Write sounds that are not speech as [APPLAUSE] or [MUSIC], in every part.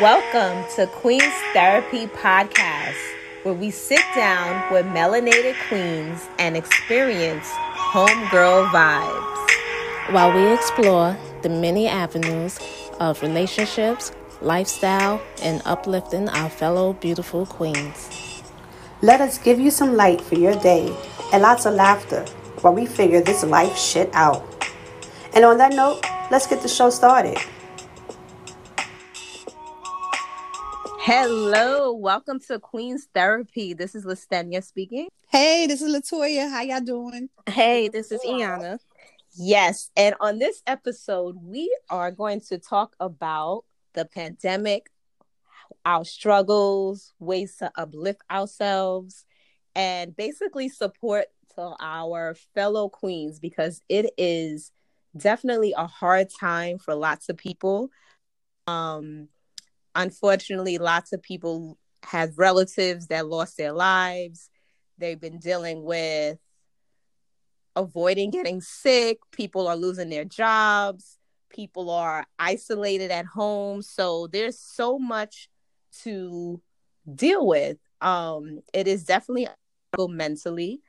Welcome to Queen's Therapy Podcast, where we sit down with melanated queens and experience homegirl vibes. While we explore the many avenues of relationships, lifestyle, and uplifting our fellow beautiful queens. Let us give you some light for your day and lots of laughter while we figure this life shit out. And on that note, let's get the show started. Hello, welcome to Queen's Therapy. This is Listenia speaking. Hey, this is Latoya. How y'all doing? Hey, this is Iana. Yes, and on this episode, we are going to talk about the pandemic, our struggles, ways to uplift ourselves, and basically support to our fellow queens because it is definitely a hard time for lots of people. Um, unfortunately, lots of people have relatives that lost their lives. They've been dealing with avoiding getting sick. People are losing their jobs. People are isolated at home. So there's so much to deal with. Um, it is definitely mentally.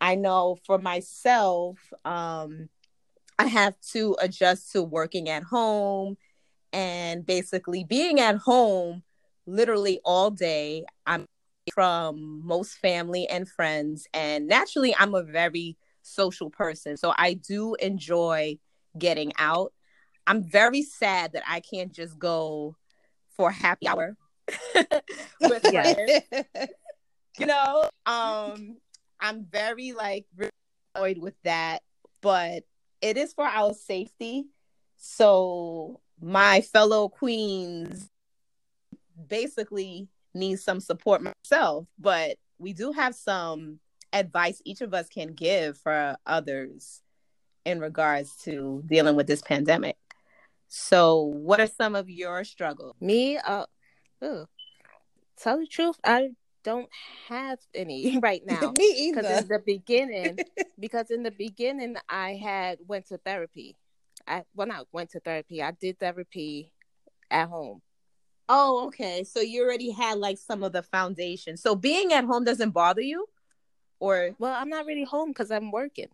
I know for myself, um, I have to adjust to working at home and basically being at home literally all day. I'm from most family and friends, and naturally, I'm a very social person. So I do enjoy getting out. I'm very sad that I can't just go for happy hour [LAUGHS] with friends. [LAUGHS] you know, um, I'm very like annoyed with that, but it is for our safety. So my fellow queens basically need some support myself, but we do have some advice each of us can give for others in regards to dealing with this pandemic. So, what are some of your struggles? Me, uh, ugh. tell the truth, I don't have any [LAUGHS] right [LAUGHS] now. Me either. Because in the beginning, [LAUGHS] because in the beginning, I had went to therapy. I well, not went to therapy. I did therapy at home. Oh, okay. So you already had like some of the foundation. So being at home doesn't bother you, or well, I'm not really home because I'm working.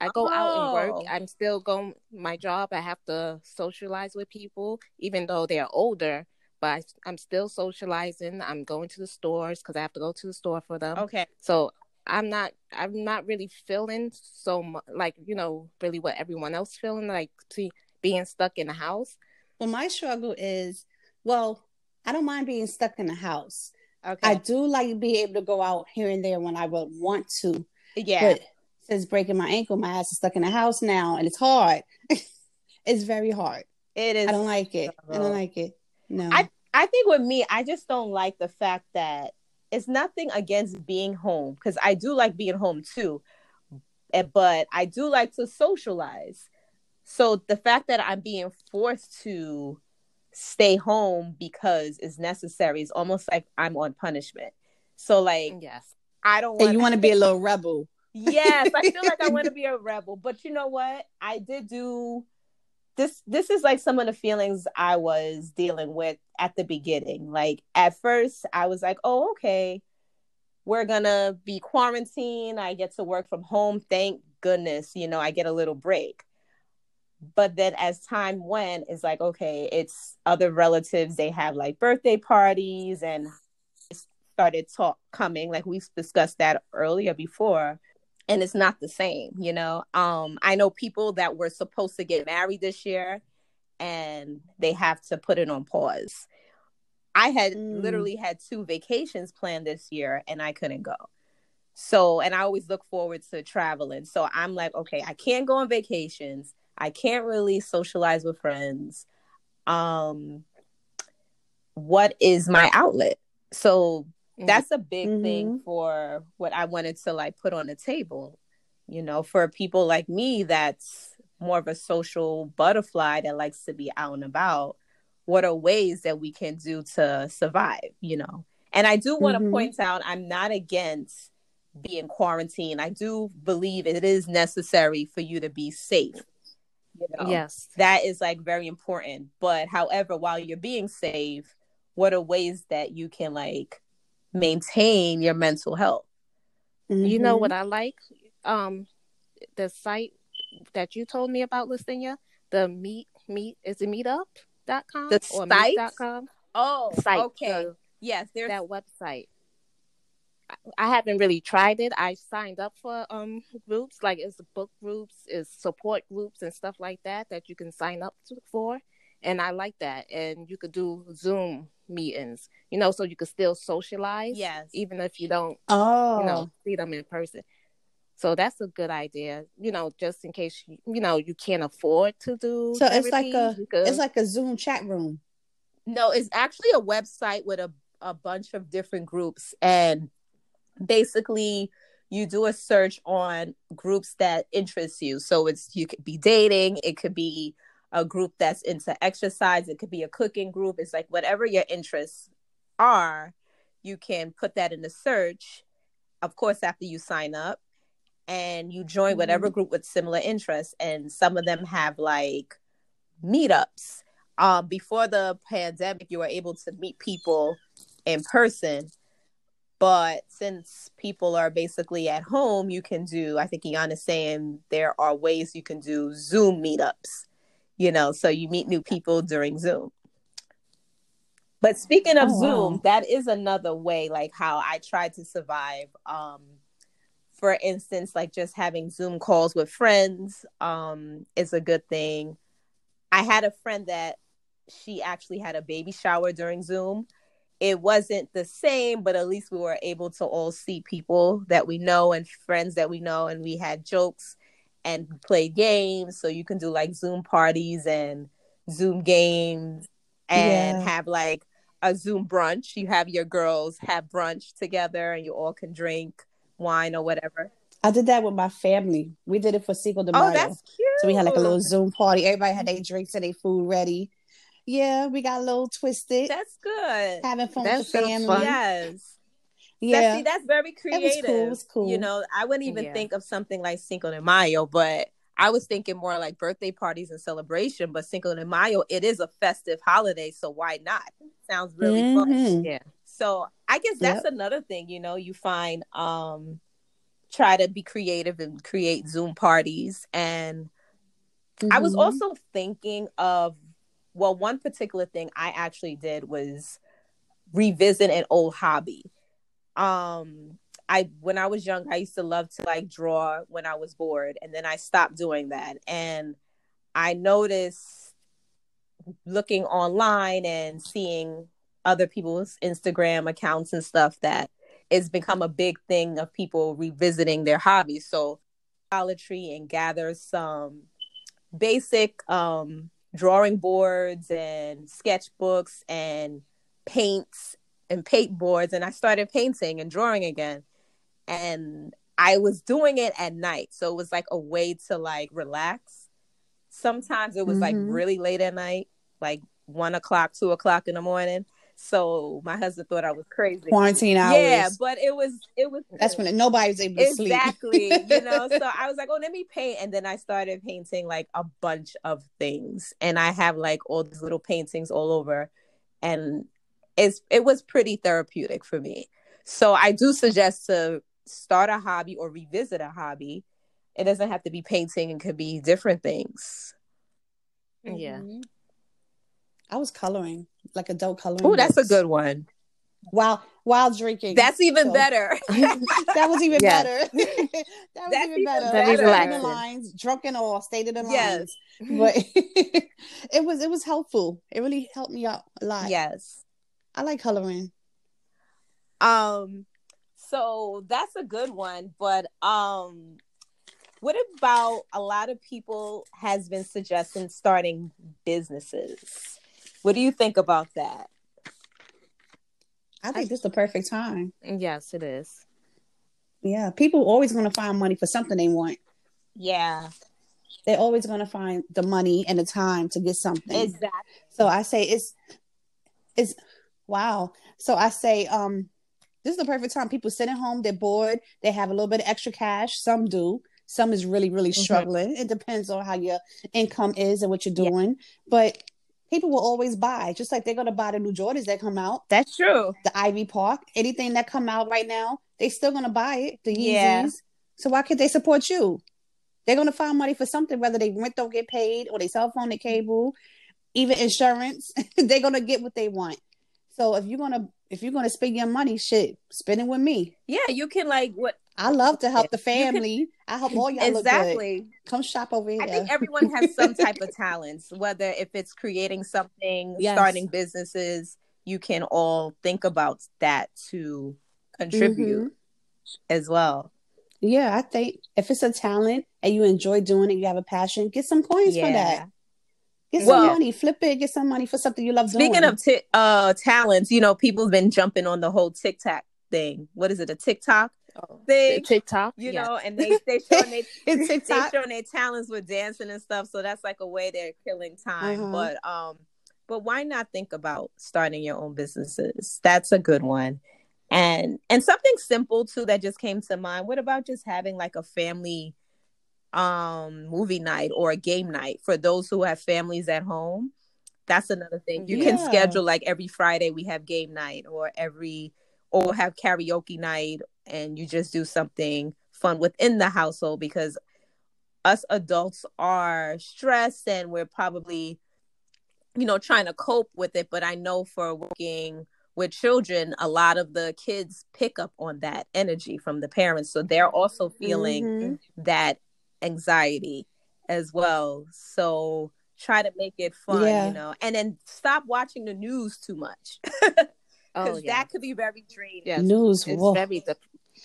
I go oh. out and work. Oh. I'm still going my job. I have to socialize with people, even though they're older. But I, am still socializing. I'm going to the stores because I have to go to the store for them. Okay. So I'm not I'm not really feeling so much like you know really what everyone else feeling like to being stuck in the house. Well, my struggle is well, I don't mind being stuck in the house. Okay. I do like being able to go out here and there when I would want to. Yeah. But since breaking my ankle, my ass is stuck in the house now, and it's hard. [LAUGHS] it's very hard. It is. I don't like it. I don't like it. No. I I think with me, I just don't like the fact that it's nothing against being home because I do like being home too, eh, but I do like to socialize. So the fact that I'm being forced to stay home because it's necessary is almost like I'm on punishment. So like yes, I don't. Want you want to be a little rebel. yes, I feel like I want to [LAUGHS] be a rebel, but you know what? I did do this this is like some of the feelings I was dealing with at the beginning. Like at first I was like, "Oh, okay. We're going to be quarantined. I get to work from home. Thank goodness, you know, I get a little break." But then as time went, it's like, okay, it's other relatives, they have like birthday parties and started talk coming like we've discussed that earlier before and it's not the same you know? Um i know people that were supposed to get married this year and they have to put it on pause. I had mm. literally had two vacations planned this year and i couldn't go. So and i always look forward to traveling. So i'm like okay i can't go on vacations. I can't really socialize with friends. Um what is my outlet? So. That's a big mm-hmm. thing for what I wanted to like put on the table. You know, for people like me that's more of a social butterfly that likes to be out and about, what are ways that we can do to survive, you know? And I do want to mm-hmm. point out I'm not against being quarantined. I do believe it is necessary for you to be safe. You know? Yes. That is like very important. But however, while you're being safe, what are ways that you can like maintain your mental health. Mm-hmm. You know what I like? Um the site that you told me about, Listinia, the meet meet is it meetup.com the or site? meet.com? Oh, Site, okay. yes, there's that website. I- I haven't really tried it. I signed up for um groups like it's book groups, it's support groups and stuff like that that you can sign up to, for, and I like that. And you could do Zoom meetings, you know, so you could still socialize, Yes. even if you don't, Oh, you know, oh. see them in person. So that's a good idea, you know, just in case you, you know you can't afford to do. so it's like a could- it's like a Zoom chat room. No, it's actually a website with a, a bunch of different groups. And basically, you do a search on groups that interest you. So it's you could be dating, it could be a group that's into exercise, it could be a cooking group. It's like whatever your interests are, you can put that in the search. Of course, after you sign up and you join whatever group with similar interests. And some of them have like meetups um, before the pandemic, you were able to meet people in person. But since people are basically at home, you can do, I think Ian saying there are ways you can do Zoom meetups, you know, so you meet new people during Zoom. But speaking of Oh, Zoom, wow. that is another way, like how I tried to survive. Um, for instance, like just having Zoom calls with friends um, is a good thing. I had a friend that she actually had a baby shower during Zoom. It wasn't the same, but at least we were able to all see people that we know and friends that we know, and we had jokes and play games. So you can do like Zoom parties and Zoom games and Yeah. have like a Zoom brunch. You have your girls have brunch together and you all can drink wine or whatever. I did that with my family. We did it for Cinco de Oh, that's cute. So we had like a little Zoom party. Everybody had their drinks and their food ready. Yeah, we got a little twisted, That's good. having fun That with the sounds family. fun. Yes. Yeah, That's, see, that's very was creative. cool, it was cool. You know, I wouldn't even Yeah. think of something like Cinco de Mayo, but I was thinking more like birthday parties and celebration. But Cinco de Mayo, it is a festive holiday, so why not? Sounds really fun. Mhm. Yeah. So I guess that's another thing, you know, you find um try to be creative and create Zoom parties. And I was Mhm. also thinking of well, one particular thing I actually did was revisit an old hobby. Um I when I was young, I used to love to like draw when I was bored, and then I stopped doing that. And I noticed looking online and seeing other people's Instagram accounts and stuff that it's become a big thing of people revisiting their hobbies. So Dollar and gather some basic um drawing boards and sketchbooks and paints and paint boards and I started painting and drawing again. And I was doing it at night. So it was like a way to like relax. Sometimes it was like Mhm. really late at night, like one o'clock, two o'clock in the morning. So my husband thought I was crazy. quarantine hours. Yeah, but it was it was that's when nobody was able to sleep. exactly you know [LAUGHS] so i was like oh let me paint and then i started painting like a bunch of things and i have like all these little paintings all over and it's it was pretty therapeutic for me so i do suggest to start a hobby or revisit a hobby it doesn't have to be painting it could be different things Yeah. Mhm. I was coloring, like adult coloring. oh that's a good one While while drinking. that's even So- better [LAUGHS] that was even Yes. better. [LAUGHS] that was That's even even better. better. Stated in the lines, drunk and all, stated in Yes. lines. But [LAUGHS] it was it was helpful. It really helped me out a lot. yes I like coloring. Um, so that's a good one, but um, what about a lot of people has been suggesting starting businesses? What do you think about that? I think this is the perfect time. Yes, it is. Yeah, people always going to find money for something they want. Yeah, They're always going to find the money and the time to get something. exactly. So I say it's it's wow. So I say um this is the perfect time. People sit at home, they're bored, they have a little bit of extra cash. Some do. Some is really, really Mhm. struggling. It depends on how your income is and what you're Yeah. doing. But people will always buy, just like they're gonna buy the new Jordans that come out. That's true. The Ivy Park, anything that come out right now, they still gonna buy it. The Yeezys. Yeah. So why can't they support you? They're gonna find money for something, whether they rent don't get paid or they cell phone, they cable, even insurance. [LAUGHS] they're gonna get what they want. So if you're gonna if you're gonna spend your money, shit, spend it with me. Yeah, you can like what I love to help the You can- family. I help all y'all look good. exactly. Come shop over here. I think everyone has [LAUGHS] some type of talents, whether if it's creating something, Yes. starting businesses, you can all think about that to contribute Mm-hmm. as well. Yeah, I think if it's a talent and you enjoy doing it, you have a passion, get some coins for that. Get some Well- money, flip it, get some money for something you love Speaking doing. Speaking of ti- uh talents, you know, people have been jumping on the whole TikTok thing. What is it? A TikTok Oh, thing? TikTok, You yeah. know, and they they showing they [LAUGHS] It's they showing their talents with dancing and stuff. So that's like a way they're killing time. Uh-huh. But um, but why not think about starting your own businesses? That's a good one. And and something simple too that just came to mind. What about just having like a family um movie night or a game night for those who have families at home? That's another thing. You can schedule like every Friday we have game night or every or have karaoke night and you just do something fun within the household because us adults are stressed and we're probably you know trying to cope with it but i know for working with children a lot of the kids pick up on that energy from the parents so they're also feeling Mhm. that anxiety as well so try to make it fun Yeah. you know and then stop watching the news too much [LAUGHS] Oh, because yeah. that could be very draining Yes. News. It's whoa. very, de-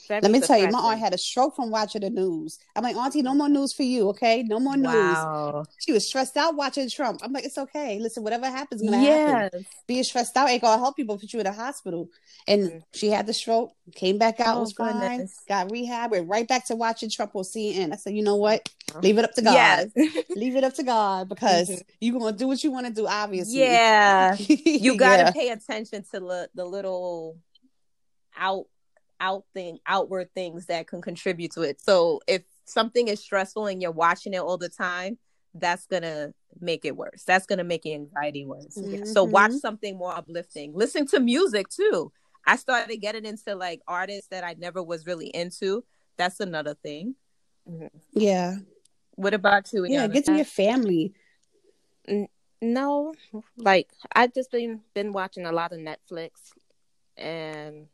very Let me tell you, my aunt had a stroke from watching the news. I'm like, Auntie, no more news for you, okay? No more news. wow She was stressed out watching Trump. I'm like, it's okay. Listen, whatever happens, gonna happen. yes Being stressed out ain't gonna help you, but put you in the hospital. And Mhm. she had the stroke, came back out, Oh, was fine, goodness. got rehab, went right back to watching Trump on CNN. I said, you know what? Leave it up to God. yes [LAUGHS] Leave it up to God because Mhm. you're gonna do what you want to do, obviously. yeah [LAUGHS] you got to Yeah. pay attention to the, the little out out thing outward things that can contribute to it. So if something is stressful and you're watching it all the time that's gonna make it worse. That's gonna make your anxiety worse. So mm-hmm. watch something more uplifting. Listen to music too. I started getting into like artists that i never was really into. That's another thing. Mm-hmm. Yeah. what about you? Yeah. Get to your family. No, like I've just been been watching a lot of Netflix and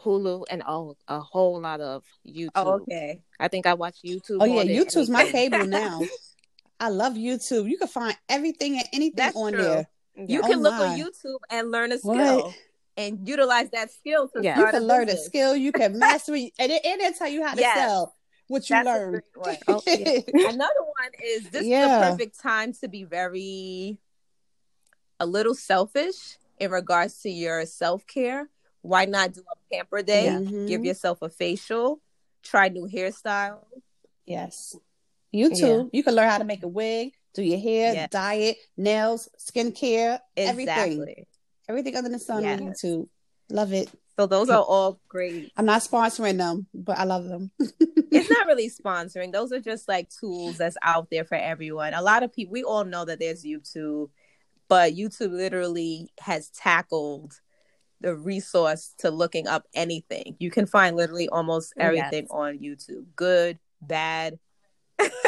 Hulu and oh, a whole lot of oh, YouTube. oh okay I think I watch YouTube. Oh yeah, YouTube's my cable [LAUGHS] now. I love YouTube. You can find everything and anything That's on true. there. you Oh can look my. on youtube and learn a What? skill and utilize that skill to Yeah. You can a learn a skill. You can [LAUGHS] master it, and it, and they tell you how to Yes. sell what you That's learn. Oh, yeah. [LAUGHS] Another one is this is Yeah. the perfect time to be very a little selfish in regards to your self care. Why not do a pamper day? Mhm. Give yourself a facial, try new hairstyle. Yes. YouTube. You can learn how to make a wig, do your hair, Yes. diet, nails, skincare, everything. Exactly. Everything under the sun on YouTube. Love it. So those are all great. I'm not sponsoring them, but I love them. [LAUGHS] It's not really sponsoring. Those are just like tools that's out there for everyone. A lot of people, we all know that there's YouTube, but YouTube literally has tackled the resource to looking up anything. You can find literally almost Yes. everything on YouTube good, bad,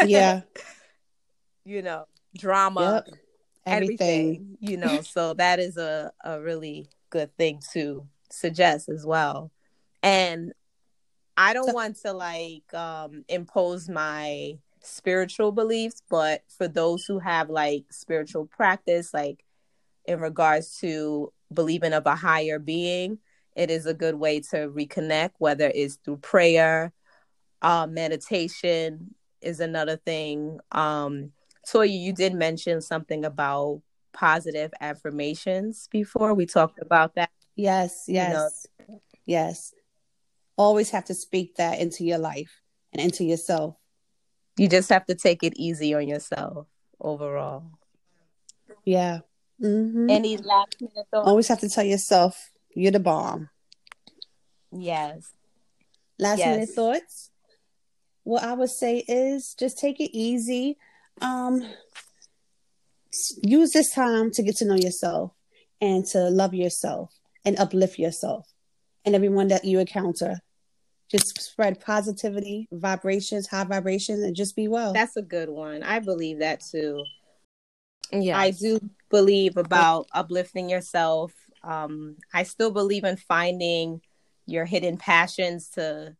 yeah. [LAUGHS] you know, drama, Yep. everything, Everything. you know. so that is a, a really good thing to suggest as well. And I don't So- want to like um impose my spiritual beliefs, but for those who have like spiritual practice, like in regards to believing of a higher being, it is a good way to reconnect, whether it's through prayer, uh, meditation is another thing. Um, Toya, you did mention something about positive affirmations before. We talked about that. Yes, You know. yes, yes. Always have to speak that into your life and into yourself. You just have to take it easy on yourself overall. Yeah. Hmm Any last minute thoughts? Always have to tell yourself you're the bomb. Yes. Last Yes. minute thoughts. What I would say is just take it easy. Um, use this time to get to know yourself and to love yourself and uplift yourself and everyone that you encounter. Just spread positivity, vibrations, high vibrations, and just be well. That's a good one. I believe that too. Yeah. I do believe about uplifting yourself. Um, I still believe in finding your hidden passions to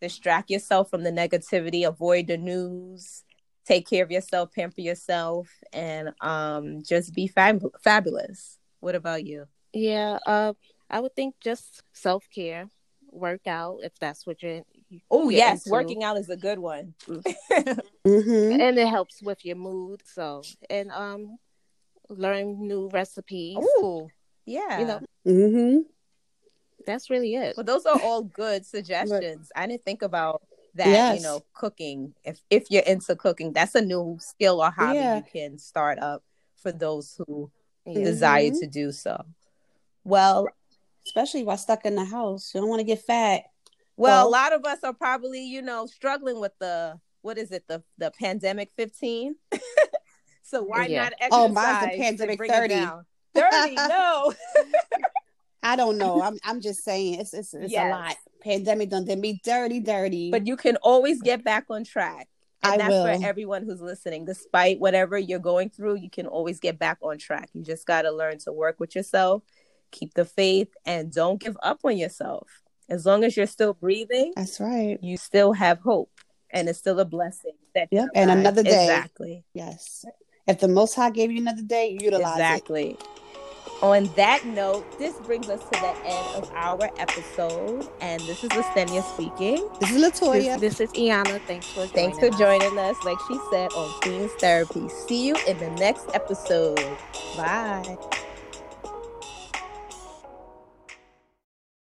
distract yourself from the negativity, avoid the news, take care of yourself, pamper yourself, and um, just be fab- fabulous. What about you? Yeah, uh, I would think just self care, work out if that's what you're. Oh yes, into. working out is a good one. Mm-hmm. and it helps with your mood. So and um, learn new recipes. Oh yeah, You know, Mm-hmm. that's really it. Well, those are all good suggestions. I didn't think about that. Yes. You know, cooking. If if you're into cooking, that's a new skill or hobby Yeah. you can start up for those who Yeah. desire to do so. Well, Especially while stuck in the house. You don't want to get fat. Well, Well- a lot of us are probably you know struggling with the what is it the the pandemic fifteen. [LAUGHS] so why Yeah. not exercise? Oh, mine's the pandemic 30. Thirty, [LAUGHS] no. I don't know. I'm I'm just saying it's it's, it's Yes. a lot. Pandemic done did me dirty, dirty. but you can always get back on track. And I that's will. for everyone who's listening. Despite whatever you're going through, you can always get back on track. You just got to learn to work with yourself, keep the faith, and don't give up on yourself. As long as you're still breathing, That's right. you still have hope, and it's still a blessing. That Yep, and alive. another day. Exactly. Yes. If the Most High gave you another day, utilize it. Exactly. On that note, this brings us to the end of our episode, and this is Lestenia speaking. This is Latoya. This, this is Iana. Thanks for joining Thanks for us. joining us, like she said, on Queen's Therapy. See you in the next episode. Bye.